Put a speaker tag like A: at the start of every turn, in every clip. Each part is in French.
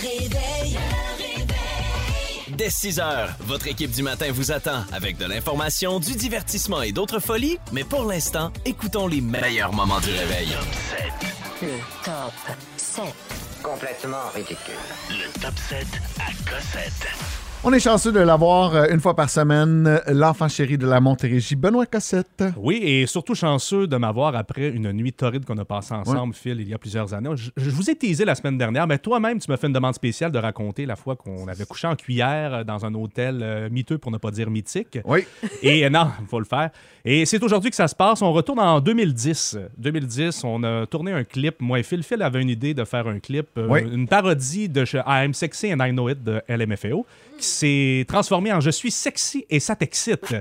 A: réveil.
B: Dès 6 heures, votre équipe du matin vous attend avec de l'information, du divertissement et d'autres folies. Mais pour l'instant, écoutons les meilleurs moments du réveil.
A: Le top 7.
C: Complètement ridicule.
D: Le top 7 à Cossette.
E: On est chanceux de l'avoir euh, une fois par semaine, euh, l'enfant chéri de la Montérégie, Benoît Cossette.
F: Oui, et surtout chanceux de m'avoir après une nuit torride qu'on a passée ensemble, Phil, il y a plusieurs années. Je, je vous ai teasé la semaine dernière, mais toi-même, tu m'as fait une demande spéciale de raconter la fois qu'on avait couché en cuillère euh, dans un hôtel euh, miteux, pour ne pas dire mythique.
E: Oui.
F: Et non, il faut le faire. Et c'est aujourd'hui que ça se passe. On retourne en 2010. 2010, on a tourné un clip. Moi et Phil, Phil avait une idée de faire un clip, euh,
E: Oui.
F: une parodie de I Am Sexy and I Know It de LMFAO, qui s'est transformé en Je suis sexy et ça t'excite.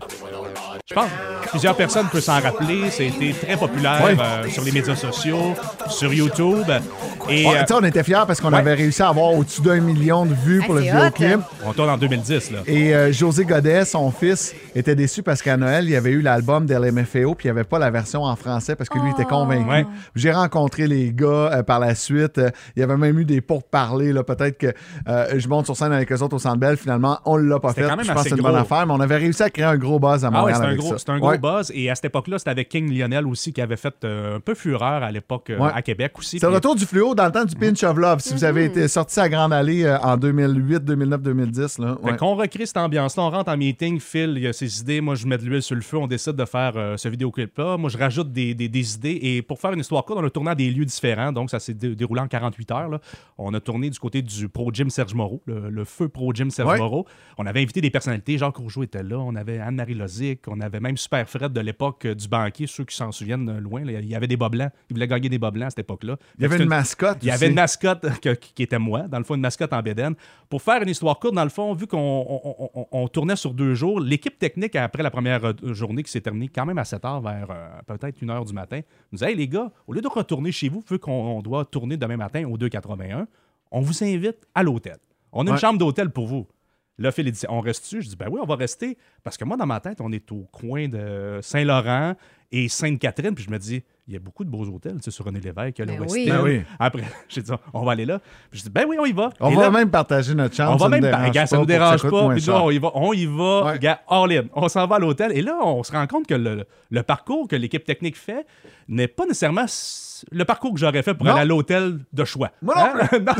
F: Je pense que plusieurs personnes peuvent s'en rappeler. Ça a été très populaire
E: Oui.
F: euh, sur les médias sociaux, sur YouTube. Et
E: On,
F: euh,
E: tu sais, on était fiers parce qu'on
F: ouais.
E: avait réussi à avoir au-dessus d'un million de vues
G: Ah,
E: pour le
G: c'est
E: vidéoclip.
G: hot.
F: on tourne en 2010. Là.
E: Et euh, José Godet, son fils, était déçu parce qu'à Noël, il y avait eu l'album d'LMFAO, puis il n'y avait pas la version en français parce que lui était convaincu.
F: Ouais.
E: J'ai rencontré les gars euh, par la suite. Euh, il y avait même eu des pourparlers. Peut-être que euh, je monte sur scène avec eux autres au Centre Bell. Finalement, on l'a pas
F: C'était
E: fait.
F: quand même
E: Je pense que c'est une bonne affaire, mais on avait réussi à créer un gros buzz à
F: Ah ouais,
E: Montréal avec
F: gros, c'est un gros
E: Ouais.
F: buzz. Et à cette époque-là, c'était avec King Lionel aussi qui avait fait euh, un peu fureur à l'époque euh,
E: Ouais.
F: à Québec aussi.
E: C'est le retour du fluo dans le temps du Pinch of Love. Si vous avez été sorti à Grande Allée euh, en 2008, 2009, 2010, là.
F: Fait
E: ouais.
F: qu'on recrée cette ambiance-là, on rentre en meeting, Phil, il y a ses idées, moi je mets de l'huile sur le feu, on décide de faire euh, ce vidéoclip-là. Moi je rajoute des, des- des idées et pour faire une histoire courte, on a tourné à des lieux différents, donc ça s'est dé- déroulé en 48 heures. là. On a tourné du côté du Pro Gym Serge Moreau, le, le feu Pro Gym Serge
E: Ouais.
F: Moreau. On avait invité des personnalités, Jacques Rougeau était là, on avait Anne-Marie Lozic, on avait même Super Fred de l'époque euh, du banquier, ceux qui s'en souviennent euh, loin. là. il y avait des bas blancs, il voulait gagner des bas blancs à cette époque-là.
E: Il y avait une mascotte.
F: il y avait une mascotte que- qui était moi, dans le fond, une mascotte en bédaine. Pour faire une histoire courte, dans le fond, vu qu'on on- on- on tournait sur deux jours, l'équipe technique, après la première euh, journée qui s'est terminée quand même à 7 heures, vers euh, peut-être 1 heure du matin, nous disait Hey les gars, au lieu de retourner chez vous, vu qu'on on doit tourner demain matin au 281, on vous invite à l'hôtel. On a une chambre d'hôtel pour vous. Là, Phil il dit On reste-tu? Je dis Ben oui, on va rester. Parce que moi, dans ma tête, on est au coin de Saint-Laurent et Sainte-Catherine. Puis je me dis Il y a beaucoup de beaux hôtels, tu sais, sur René Lévesque, a le
G: Ben
F: West
G: oui.
E: Ben.
F: Après, j'ai dit On va aller là. Puis je dis Ben oui, on y va.
E: On
F: Et
E: va
F: là,
E: même partager notre chambre.
F: on va
E: ça
F: même
E: nous
F: pas.
E: dérange
F: Gars, ça
E: pas
F: nous dérange pas. Puis là, on y va, on y va,
E: Ouais.
F: gars, all in. On s'en va à l'hôtel. Et là, on se rend compte que le, le parcours que l'équipe technique fait n'est pas nécessairement le parcours que j'aurais fait pour
E: Non.
F: aller à l'hôtel de choix.
E: Moi non
F: Hein? Non.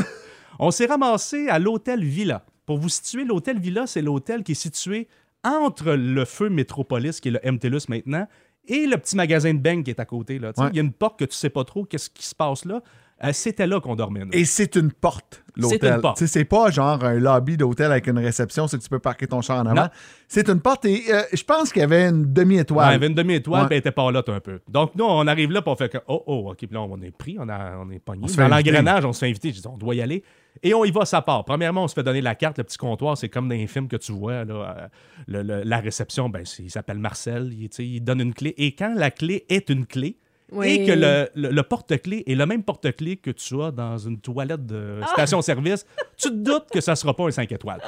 F: On s'est ramassé à l'hôtel Villa. Pour vous situer, l'hôtel Villa, c'est l'hôtel qui est situé entre le feu Métropolis, qui est le MTLUS maintenant, et le petit magasin de bang qui est à côté. Là.
E: Ouais.
F: Il y a une porte que tu sais pas trop qu'est-ce qui se passe là. Euh, C'était là qu'on dormait. nous.
E: Et c'est une porte,
F: C'est
E: l'hôtel.
F: une porte.
E: C'est pas genre un lobby d'hôtel avec une réception, c'est que tu peux parquer ton char en avant. C'est une porte et euh, je pense qu'il y avait une
F: Ouais,
E: demi-étoile.
F: il y avait une demi-étoile,
E: Ouais.
F: elle était pas là un peu. Donc, nous, on arrive là, puis on fait que, oh, oh, OK, puis là, on est pris, on, a, on est pogné.
E: On se
F: Dans l'engrenage, on se fait inviter. Je dis, on doit y aller. Et on y va à sa part. Premièrement, on se fait donner la carte, le petit comptoir. C'est comme dans les films que tu vois. Là, euh, le- le- la réception, ben, c'est- il s'appelle Marcel. Il, il donne une clé. Et quand la clé est une clé,
G: Oui.
F: et que le, le- le porte-clés est le même porte-clés que tu as dans une toilette de
G: Ah!
F: station-service, tu te doutes que ça sera pas un 5 étoiles.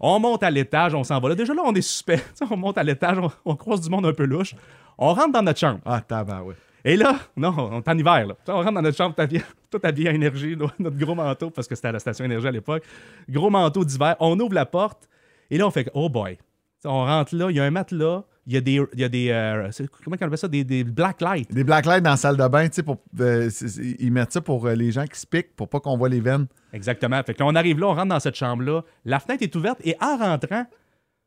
F: On monte à l'étage, on s'en va là. Déjà là, on est suspect. On monte à l'étage, on, on croise du monde un peu louche. On rentre dans notre chambre.
E: Ah, tabac, ouais.
F: Et là, non, on est en hiver. Là. On rentre dans notre chambre, tout habillé, tout habillé à énergie, notre gros manteau, parce que c'était à la station énergie à l'époque. Gros manteau d'hiver. On ouvre la porte, et là, on fait oh boy. On rentre là, il y a un matelas, il y a des. Il y a des euh, comment on appelle ça? Des, des black lights.
E: Des blacklights dans la salle de bain, tu sais, pour, euh, ils mettent ça pour euh, les gens qui se piquent, pour pas qu'on voit les veines.
F: Exactement. Fait que là, on arrive là, on rentre dans cette chambre-là. La fenêtre est ouverte et en rentrant,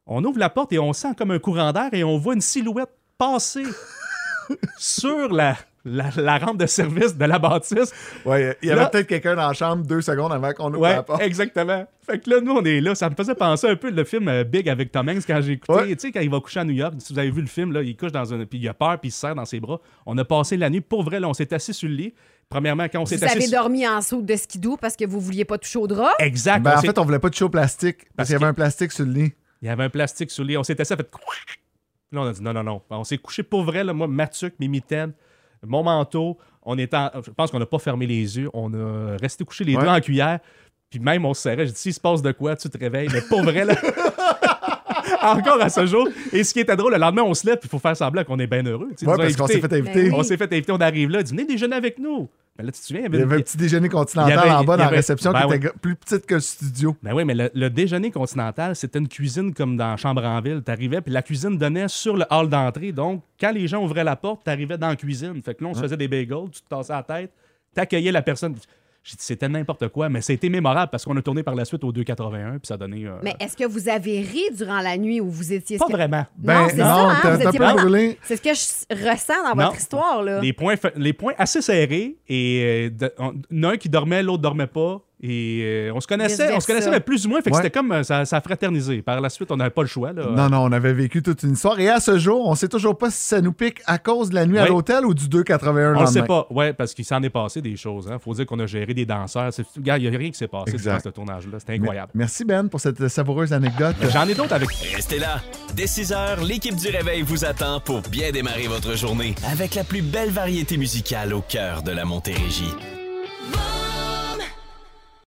F: on ouvre la porte et on sent comme un courant d'air et on voit une silhouette passer sur la, la, la rampe de service de la bâtisse.
E: Ouais, il y avait
F: Là-
E: peut-être quelqu'un dans la chambre deux secondes avant qu'on ouvre
F: Ouais,
E: la porte.
F: exactement. Fait que là, nous, on est là. Ça me faisait penser un peu le film euh, Big avec Tom Hanks quand j'ai écouté.
E: Ouais.
F: Tu sais, quand il va coucher à New York, si vous avez vu le film, là, il couche dans un. Puis il a peur, puis il se serre dans ses bras. On a passé la nuit. Pour vrai, là, on s'est assis sur le lit. Premièrement, quand on s'est
G: Vous
F: assis.
G: avez
F: sur-
G: dormi en saut de skidoo parce que vous vouliez pas toucher au drap?
F: Exact.
E: Ben, en
F: s'est-
E: fait, on voulait pas de chaud plastique, parce
F: Parce
E: qu'il y avait
F: que-
E: un plastique sur le lit.
F: Il y avait un plastique sur le lit. On s'était assis, ça fait. Là, on a dit non, non, non. On s'est couché pour vrai, là, moi, Mathieu, mes mitaines, mon manteau. On en- Je pense qu'on n'a pas fermé les yeux. On a resté couché les
E: Ouais.
F: deux en cuillère. Puis même, on se serrait. J'ai dit, s'il se passe de quoi, tu te réveilles. Mais pour vrai, là. Encore à ce jour. Et ce qui était drôle, le lendemain, on se lève, puis il faut faire semblant qu'on est bien heureux.
E: Ouais, parce qu'on s'est fait inviter.
F: On s'est fait inviter, on arrive là, dit Venez déjeuner avec nous. Ben là, tu te souviens, il y
E: Il
F: avait
E: y
F: une-
E: avait un petit déjeuner continental
F: avait-
E: en bas dans la réception
F: Ben
E: qui
F: oui.
E: était plus petite que le studio.
F: Ben oui, mais le, le déjeuner continental, c'était une cuisine comme dans Chambre en ville. T'arrivais, puis la cuisine donnait sur le hall d'entrée. Donc, quand les gens ouvraient la porte, t'arrivais dans la cuisine. Fait que là, on se faisait des bagels, tu te tassais la tête, t'accueillais la personne. C'était n'importe quoi, mais c'était mémorable parce qu'on a tourné par la suite au 281, puis ça a donné. euh,
G: Mais est-ce que vous avez ri durant la nuit où vous étiez...
F: pas
G: que-
F: vraiment.
E: Ben,
G: non, c'est ça, hein, vous étiez
E: pas.
G: C'est ce que je ressens dans
F: Non.
G: votre histoire, là.
F: Les points, fa- les points assez serrés et euh, de- on- un qui dormait, l'autre dormait pas. Et euh, on se connaissait, on se connaissait mais plus ou moins. Fait que
E: Ouais.
F: c'était comme euh, ça, ça a fraternisé. Par la suite, on n'avait pas le choix. Là.
E: Non, non, on avait vécu toute une histoire. Et à ce jour, on sait toujours pas si ça nous pique à cause de la nuit à l'hôtel ou du 281
F: On le sait pas, ouais, parce qu'il s'en est passé des choses. Hein. Faut dire qu'on a géré des danseurs. Regarde, il n'y a rien qui s'est passé durant ce tournage-là. C'était incroyable.
E: Merci Ben pour cette savoureuse anecdote.
F: J'en ai d'autres avec.
B: Restez là. Dès 6 heures, l'équipe du Réveil vous attend pour bien démarrer votre journée avec la plus belle variété musicale au cœur de la Montérégie.